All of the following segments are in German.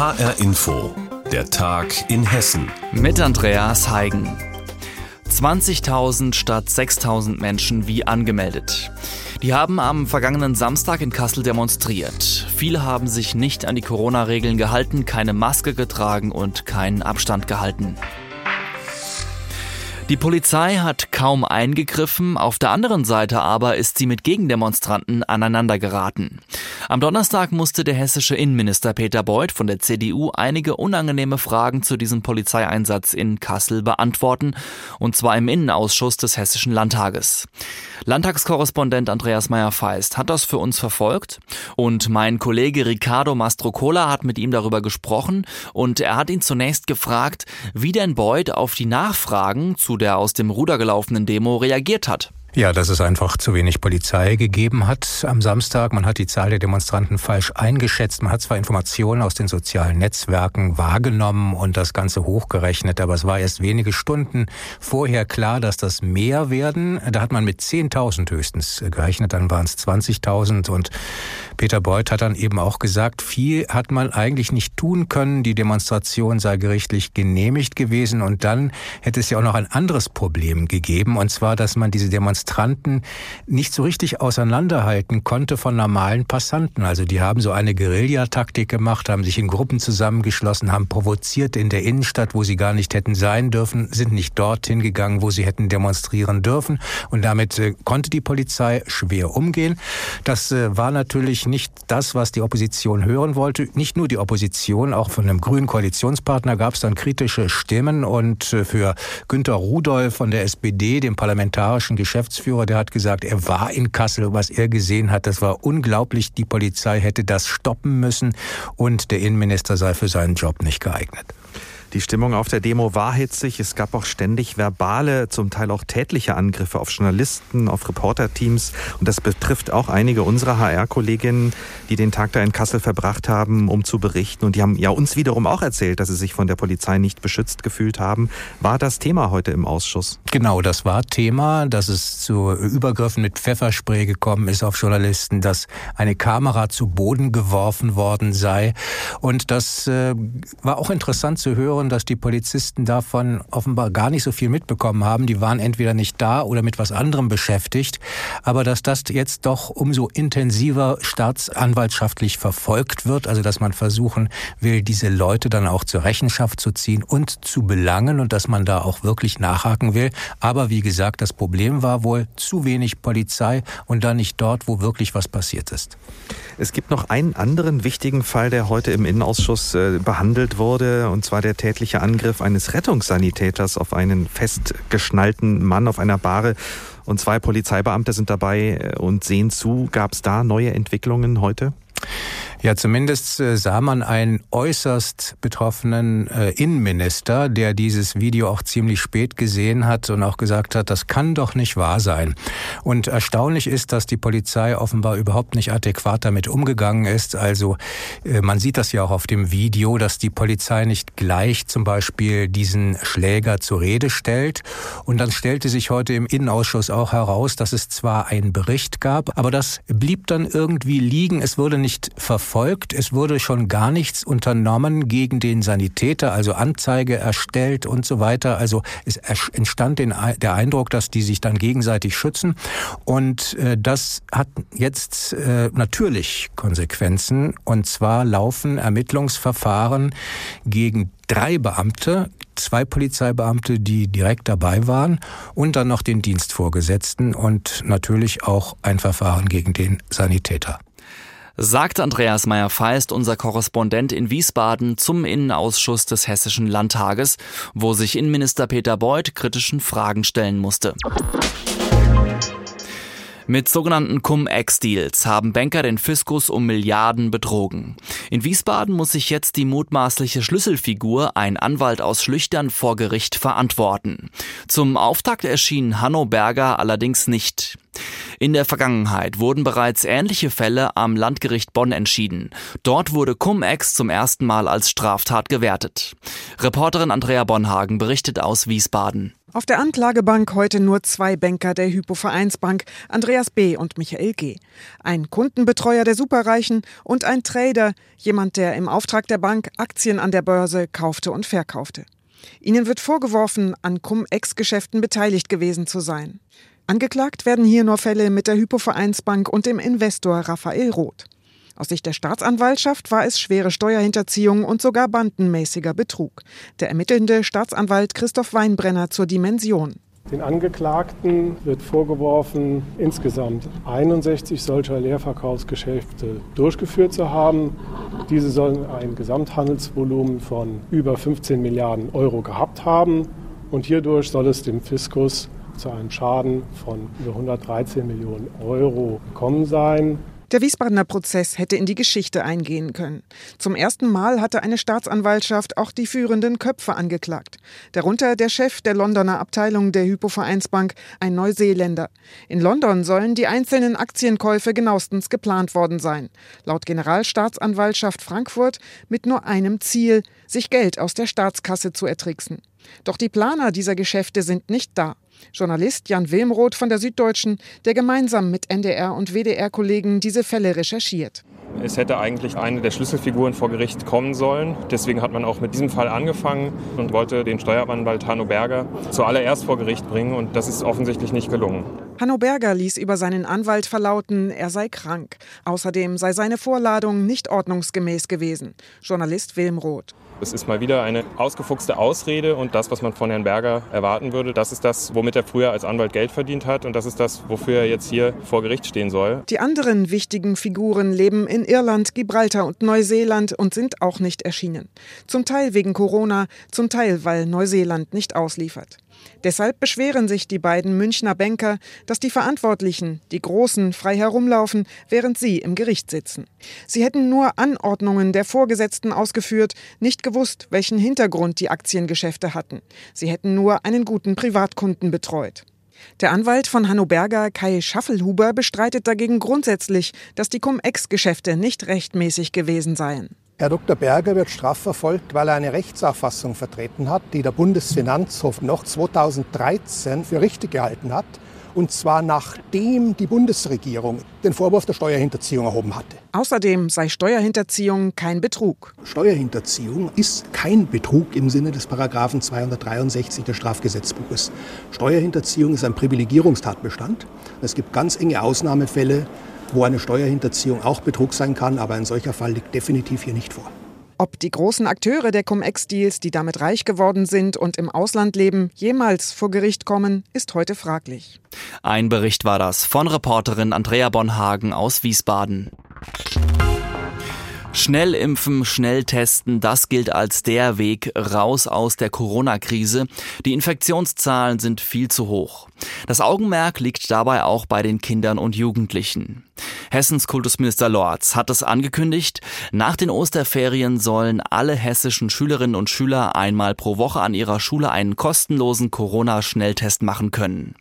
HR Info, der Tag in Hessen. Mit Andreas Heigen. 20.000 statt 6.000 Menschen wie angemeldet. Die haben am vergangenen Samstag in Kassel demonstriert. Viele haben sich nicht an die Corona-Regeln gehalten, keine Maske getragen und keinen Abstand gehalten. Die Polizei hat kaum eingegriffen, auf der anderen Seite aber ist sie mit Gegendemonstranten aneinandergeraten. Am Donnerstag musste der hessische Innenminister Peter Beuth von der CDU einige unangenehme Fragen zu diesem Polizeieinsatz in Kassel beantworten, und zwar im Innenausschuss des Hessischen Landtages. Landtagskorrespondent Andreas Meyer-Feist hat das für uns verfolgt und mein Kollege Ricardo Mastrocola hat mit ihm darüber gesprochen und er hat ihn zunächst gefragt, wie denn Beuth auf die Nachfragen zu der aus dem Ruder gelaufenen Demo reagiert hat. Ja, dass es einfach zu wenig Polizei gegeben hat am Samstag. Man hat die Zahl der Demonstranten falsch eingeschätzt. Man hat zwar Informationen aus den sozialen Netzwerken wahrgenommen und das Ganze hochgerechnet, aber es war erst wenige Stunden vorher klar, dass das mehr werden. Da hat man mit 10.000 höchstens gerechnet, dann waren es 20.000 und Peter Beuth hat dann eben auch gesagt, viel hat man eigentlich nicht tun können. Die Demonstration sei gerichtlich genehmigt gewesen und dann hätte es ja auch noch ein anderes Problem gegeben und zwar, dass man diese Demonstration Demonstranten nicht so richtig auseinanderhalten konnte von normalen Passanten. Also die haben so eine Guerillataktik gemacht, haben sich in Gruppen zusammengeschlossen, haben provoziert in der Innenstadt, wo sie gar nicht hätten sein dürfen, sind nicht dorthin gegangen, wo sie hätten demonstrieren dürfen. Und damit äh, konnte die Polizei schwer umgehen. Das äh, war natürlich nicht das, was die Opposition hören wollte. Nicht nur die Opposition, auch von einem grünen Koalitionspartner gab es dann kritische Stimmen. Und äh, für Günter Rudolph von der SPD, dem parlamentarischen Geschäftsführer, Geschäftsführer, der hat gesagt, er war in Kassel, was er gesehen hat, das war unglaublich. Die Polizei hätte das stoppen müssen und der Innenminister sei für seinen Job nicht geeignet. Die Stimmung auf der Demo war hitzig. Es gab auch ständig verbale, zum Teil auch tätliche Angriffe auf Journalisten, auf Reporterteams. Und das betrifft auch einige unserer HR-Kolleginnen, die den Tag da in Kassel verbracht haben, um zu berichten. Und die haben ja uns wiederum auch erzählt, dass sie sich von der Polizei nicht beschützt gefühlt haben. War das Thema heute im Ausschuss? Genau, das war Thema, dass es zu Übergriffen mit Pfefferspray gekommen ist auf Journalisten, dass eine Kamera zu Boden geworfen worden sei. Und das äh, war auch interessant zu hören, hören, dass die Polizisten davon offenbar gar nicht so viel mitbekommen haben. Die waren entweder nicht da oder mit was anderem beschäftigt. Aber dass das jetzt doch umso intensiver staatsanwaltschaftlich verfolgt wird, also dass man versuchen will, diese Leute dann auch zur Rechenschaft zu ziehen und zu belangen und dass man da auch wirklich nachhaken will. Aber wie gesagt, das Problem war wohl zu wenig Polizei und dann nicht dort, wo wirklich was passiert ist. Es gibt noch einen anderen wichtigen Fall, der heute im Innenausschuss äh, behandelt wurde, und zwar der tätliche Angriff eines Rettungssanitäters auf einen festgeschnallten Mann auf einer Bahre. Und zwei Polizeibeamte sind dabei äh, und sehen zu. Gab es da neue Entwicklungen heute? Ja, zumindest äh, sah man einen äußerst betroffenen äh, Innenminister, der dieses Video auch ziemlich spät gesehen hat und auch gesagt hat, das kann doch nicht wahr sein. Und erstaunlich ist, dass die Polizei offenbar überhaupt nicht adäquat damit umgegangen ist. Also äh, man sieht das ja auch auf dem Video, dass die Polizei nicht gleich zum Beispiel diesen Schläger zur Rede stellt. Und dann stellte sich heute im Innenausschuss auch heraus, dass es zwar einen Bericht gab, aber das blieb dann irgendwie liegen. Es wurde nicht verfolgt verfolgt. Es wurde schon gar nichts unternommen gegen den Sanitäter, also Anzeige erstellt und so weiter. Also es entstand der Eindruck, dass die sich dann gegenseitig schützen. Und äh, das hat jetzt äh, natürlich Konsequenzen. Und zwar laufen Ermittlungsverfahren gegen drei Beamte, zwei Polizeibeamte, die direkt dabei waren und dann noch den Dienstvorgesetzten und natürlich auch ein Verfahren gegen den Sanitäter sagt Andreas Meyer-Feist, unser Korrespondent in Wiesbaden, zum Innenausschuss des Hessischen Landtages, wo sich Innenminister Peter Beuth kritischen Fragen stellen musste. Mit sogenannten Cum-Ex-Deals haben Banker den Fiskus um Milliarden betrogen. In Wiesbaden muss sich jetzt die mutmaßliche Schlüsselfigur, ein Anwalt aus Schlüchtern, vor Gericht verantworten. Zum Auftakt erschien Hanno Berger allerdings nicht. In der Vergangenheit wurden bereits ähnliche Fälle am Landgericht Bonn entschieden. Dort wurde Cum-Ex zum ersten Mal als Straftat gewertet. Reporterin Andrea Bonhagen berichtet aus Wiesbaden. Auf der Anklagebank heute nur zwei Banker der Hypovereinsbank, Andreas B. und Michael G. Ein Kundenbetreuer der Superreichen und ein Trader, jemand, der im Auftrag der Bank Aktien an der Börse kaufte und verkaufte. Ihnen wird vorgeworfen, an Cum-Ex-Geschäften beteiligt gewesen zu sein. Angeklagt werden hier nur Fälle mit der Hypovereinsbank und dem Investor Raphael Roth. Aus Sicht der Staatsanwaltschaft war es schwere Steuerhinterziehung und sogar bandenmäßiger Betrug. Der ermittelnde Staatsanwalt Christoph Weinbrenner zur Dimension. Den Angeklagten wird vorgeworfen, insgesamt 61 solcher Leerverkaufsgeschäfte durchgeführt zu haben. Diese sollen ein Gesamthandelsvolumen von über 15 Milliarden Euro gehabt haben. Und hierdurch soll es dem Fiskus zu einem Schaden von über 113 Millionen Euro gekommen sein. Der Wiesbadener Prozess hätte in die Geschichte eingehen können. Zum ersten Mal hatte eine Staatsanwaltschaft auch die führenden Köpfe angeklagt. Darunter der Chef der Londoner Abteilung der Hypovereinsbank, ein Neuseeländer. In London sollen die einzelnen Aktienkäufe genauestens geplant worden sein. Laut Generalstaatsanwaltschaft Frankfurt mit nur einem Ziel, sich Geld aus der Staatskasse zu ertricksen. Doch die Planer dieser Geschäfte sind nicht da. Journalist Jan Wilmroth von der Süddeutschen, der gemeinsam mit NDR und WDR-Kollegen diese Fälle recherchiert. Es hätte eigentlich eine der Schlüsselfiguren vor Gericht kommen sollen. Deswegen hat man auch mit diesem Fall angefangen und wollte den Steueranwalt Hanno Berger zuallererst vor Gericht bringen. Und das ist offensichtlich nicht gelungen. Hanno Berger ließ über seinen Anwalt verlauten, er sei krank. Außerdem sei seine Vorladung nicht ordnungsgemäß gewesen. Journalist Wilmroth. Es ist mal wieder eine ausgefuchste Ausrede und das, was man von Herrn Berger erwarten würde, das ist das, womit er früher als Anwalt Geld verdient hat und das ist das, wofür er jetzt hier vor Gericht stehen soll. Die anderen wichtigen Figuren leben in Irland, Gibraltar und Neuseeland und sind auch nicht erschienen. Zum Teil wegen Corona, zum Teil, weil Neuseeland nicht ausliefert. Deshalb beschweren sich die beiden Münchner Banker, dass die Verantwortlichen, die Großen, frei herumlaufen, während sie im Gericht sitzen. Sie hätten nur Anordnungen der Vorgesetzten ausgeführt, nicht gewusst, welchen Hintergrund die Aktiengeschäfte hatten. Sie hätten nur einen guten Privatkunden betreut. Der Anwalt von Hanno Berger, Kai Schaffelhuber, bestreitet dagegen grundsätzlich, dass die Cum-Ex-Geschäfte nicht rechtmäßig gewesen seien. Herr Dr. Berger wird strafverfolgt, weil er eine Rechtsauffassung vertreten hat, die der Bundesfinanzhof noch 2013 für richtig gehalten hat. Und zwar nachdem die Bundesregierung den Vorwurf der Steuerhinterziehung erhoben hatte. Außerdem sei Steuerhinterziehung kein Betrug. Steuerhinterziehung ist kein Betrug im Sinne des Paragraphen 263 des Strafgesetzbuches. Steuerhinterziehung ist ein Privilegierungstatbestand. Es gibt ganz enge Ausnahmefälle, wo eine Steuerhinterziehung auch Betrug sein kann, aber ein solcher Fall liegt definitiv hier nicht vor. Ob die großen Akteure der Cum-Ex-Deals, die damit reich geworden sind und im Ausland leben, jemals vor Gericht kommen, ist heute fraglich. Ein Bericht war das von Reporterin Andrea Bonhagen aus Wiesbaden. Schnell impfen, schnell testen, das gilt als der Weg raus aus der Corona-Krise. Die Infektionszahlen sind viel zu hoch. Das Augenmerk liegt dabei auch bei den Kindern und Jugendlichen. Hessens Kultusminister Lorz hat es angekündigt. Nach den Osterferien sollen alle hessischen Schülerinnen und Schüler einmal pro Woche an ihrer Schule einen kostenlosen Corona-Schnelltest machen können.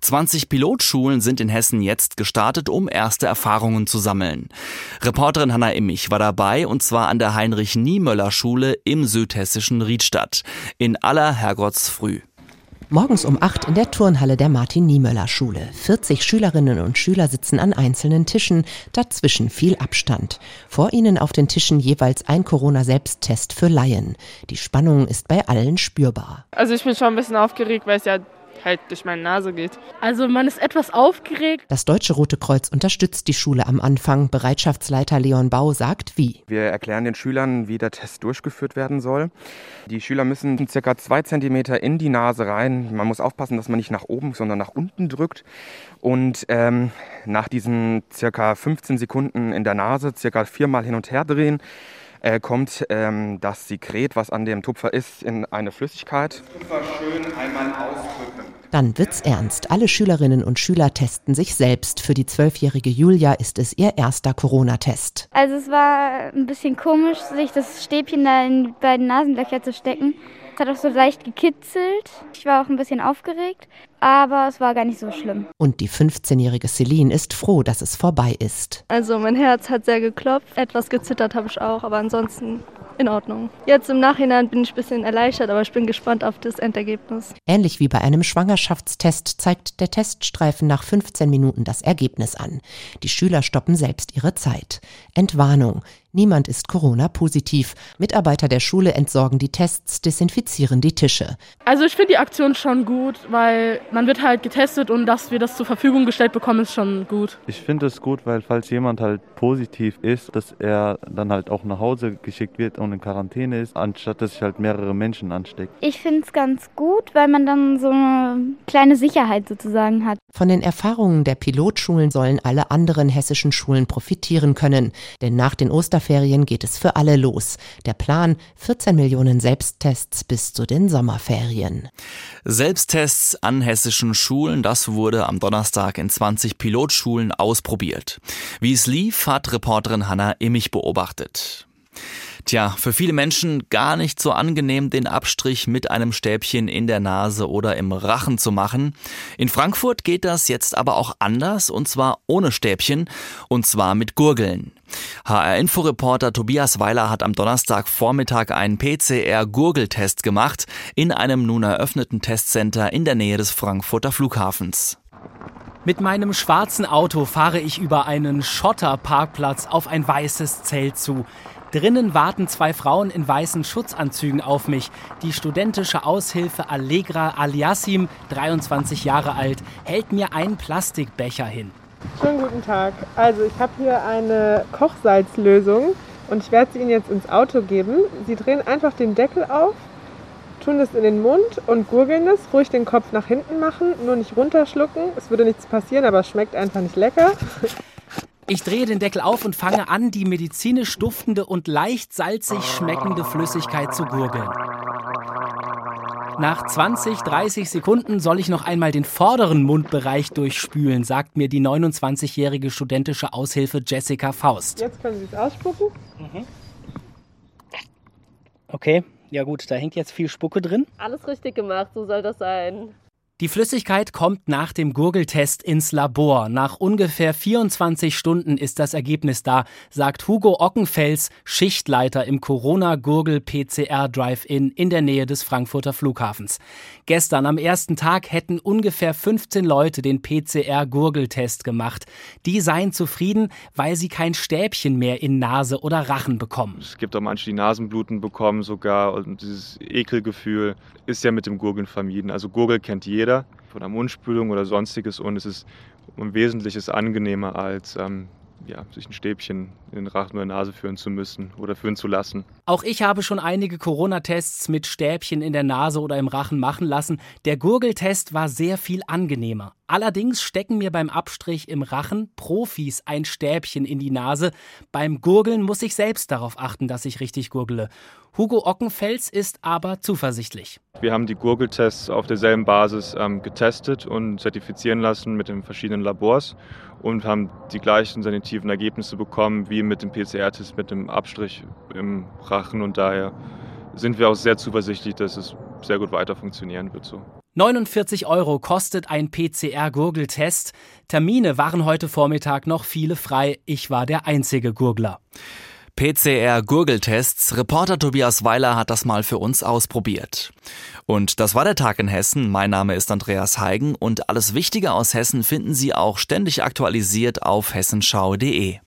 20 Pilotschulen sind in Hessen jetzt gestartet, um erste Erfahrungen zu sammeln. Reporterin Hanna Immich war dabei und zwar an der Heinrich-Niemöller-Schule im südhessischen Riedstadt. In aller Herrgottsfrüh. Morgens um acht in der Turnhalle der Martin-Niemöller-Schule. 40 Schülerinnen und Schüler sitzen an einzelnen Tischen, dazwischen viel Abstand. Vor ihnen auf den Tischen jeweils ein Corona-Selbsttest für Laien. Die Spannung ist bei allen spürbar. Also ich bin schon ein bisschen aufgeregt, weil es ja halt durch meine Nase geht. Also man ist etwas aufgeregt. Das Deutsche Rote Kreuz unterstützt die Schule am Anfang. Bereitschaftsleiter Leon Bau sagt wie. Wir erklären den Schülern, wie der Test durchgeführt werden soll. Die Schüler müssen circa zwei Zentimeter in die Nase rein. Man muss aufpassen, dass man nicht nach oben, sondern nach unten drückt. Und ähm, nach diesen circa 15 Sekunden in der Nase circa viermal hin und her drehen, äh, kommt ähm, das Sekret, was an dem Tupfer ist, in eine Flüssigkeit. Tupfer schön einmal ausdrücken. Dann wird's ernst. Alle Schülerinnen und Schüler testen sich selbst. Für die zwölfjährige Julia ist es ihr erster Corona-Test. Also es war ein bisschen komisch, sich das Stäbchen da in die beiden Nasenlöcher zu stecken. Es hat auch so leicht gekitzelt. Ich war auch ein bisschen aufgeregt, aber es war gar nicht so schlimm. Und die 15-jährige Celine ist froh, dass es vorbei ist. Also mein Herz hat sehr geklopft, etwas gezittert habe ich auch, aber ansonsten in Ordnung. Jetzt im Nachhinein bin ich ein bisschen erleichtert, aber ich bin gespannt auf das Endergebnis. Ähnlich wie bei einem Schwangerschaftstest zeigt der Teststreifen nach 15 Minuten das Ergebnis an. Die Schüler stoppen selbst ihre Zeit. Entwarnung. Niemand ist Corona-positiv. Mitarbeiter der Schule entsorgen die Tests, desinfizieren die Tische. Also ich finde die Aktion schon gut, weil man wird halt getestet und dass wir das zur Verfügung gestellt bekommen, ist schon gut. Ich finde es gut, weil falls jemand halt positiv ist, dass er dann halt auch nach Hause geschickt wird und in Quarantäne ist, anstatt dass sich halt mehrere Menschen ansteckt. Ich finde es ganz gut, weil man dann so eine kleine Sicherheit sozusagen hat. Von den Erfahrungen der Pilotschulen sollen alle anderen hessischen Schulen profitieren können, denn nach den Osterferien Osterferien geht es für alle los. Der Plan 14 Millionen Selbsttests bis zu den Sommerferien. Selbsttests an hessischen Schulen, das wurde am Donnerstag in 20 Pilotschulen ausprobiert. Wie es lief, hat Reporterin Hanna Immich beobachtet. Tja, für viele Menschen gar nicht so angenehm, den Abstrich mit einem Stäbchen in der Nase oder im Rachen zu machen. In Frankfurt geht das jetzt aber auch anders, und zwar ohne Stäbchen, und zwar mit Gurgeln. HR-Inforeporter Tobias Weiler hat am Donnerstagvormittag einen PCR-Gurgeltest gemacht in einem nun eröffneten Testcenter in der Nähe des Frankfurter Flughafens. Mit meinem schwarzen Auto fahre ich über einen Schotterparkplatz auf ein weißes Zelt zu. Drinnen warten zwei Frauen in weißen Schutzanzügen auf mich. Die studentische Aushilfe Allegra Aliassim, 23 Jahre alt, hält mir einen Plastikbecher hin. Schönen guten Tag. Also ich habe hier eine Kochsalzlösung und ich werde sie Ihnen jetzt ins Auto geben. Sie drehen einfach den Deckel auf, tun es in den Mund und gurgeln es. Ruhig den Kopf nach hinten machen, nur nicht runterschlucken. Es würde nichts passieren, aber es schmeckt einfach nicht lecker. Ich drehe den Deckel auf und fange an, die medizinisch duftende und leicht salzig schmeckende Flüssigkeit zu gurgeln. Nach 20, 30 Sekunden soll ich noch einmal den vorderen Mundbereich durchspülen, sagt mir die 29-jährige studentische Aushilfe Jessica Faust. Jetzt können Sie es ausspucken. Mhm. Okay, ja gut, da hängt jetzt viel Spucke drin. Alles richtig gemacht, so soll das sein. Die Flüssigkeit kommt nach dem Gurgeltest ins Labor. Nach ungefähr 24 Stunden ist das Ergebnis da, sagt Hugo Ockenfels, Schichtleiter im Corona-Gurgel-PCR-Drive-In in der Nähe des Frankfurter Flughafens. Gestern am ersten Tag hätten ungefähr 15 Leute den PCR-Gurgeltest gemacht. Die seien zufrieden, weil sie kein Stäbchen mehr in Nase oder Rachen bekommen. Es gibt auch manche, die Nasenbluten bekommen sogar und dieses Ekelgefühl ist ja mit dem Gurgeln vermieden. Also Gurgel kennt jeder jeder von der Mundspülung oder sonstiges und es ist um Wesentliches angenehmer als ähm, ja, sich ein Stäbchen in den Rachen oder Nase führen zu müssen oder führen zu lassen. Auch ich habe schon einige Corona-Tests mit Stäbchen in der Nase oder im Rachen machen lassen. Der Gurgeltest war sehr viel angenehmer. Allerdings stecken mir beim Abstrich im Rachen Profis ein Stäbchen in die Nase. Beim Gurgeln muss ich selbst darauf achten, dass ich richtig gurgle. Hugo Ockenfels ist aber zuversichtlich. Wir haben die Gurgeltests auf derselben Basis ähm, getestet und zertifizieren lassen mit den verschiedenen Labors und haben die gleichen sanitiven Ergebnisse bekommen wie mit dem PCR-Test mit dem Abstrich im Rachen und daher sind wir auch sehr zuversichtlich, dass es sehr gut weiter funktionieren wird so. 49 Euro kostet ein PCR-Gurgeltest. Termine waren heute Vormittag noch viele frei. Ich war der einzige Gurgler. PCR-Gurgeltests. Reporter Tobias Weiler hat das mal für uns ausprobiert. Und das war der Tag in Hessen. Mein Name ist Andreas Heigen und alles Wichtige aus Hessen finden Sie auch ständig aktualisiert auf hessenschau.de.